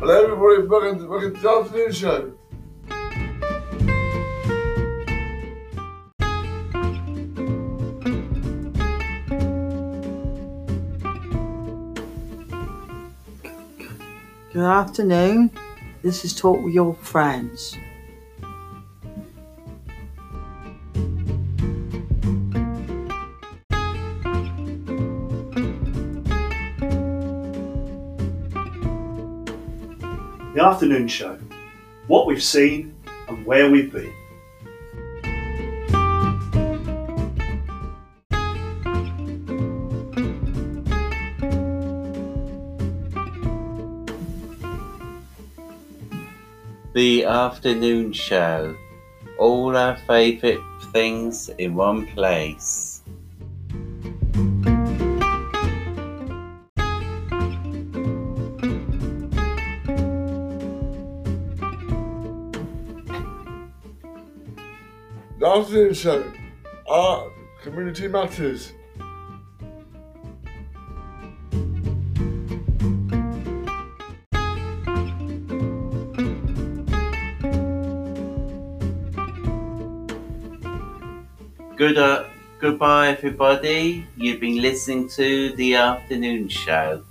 Hello, everybody. Welcome, to the afternoon show. Good afternoon. This is Talk with Your Friends. The afternoon show. What we've seen and where we've been. The afternoon show. All our favourite things in one place. The afternoon show. Art, community matters. Good uh, goodbye everybody. You've been listening to the afternoon show.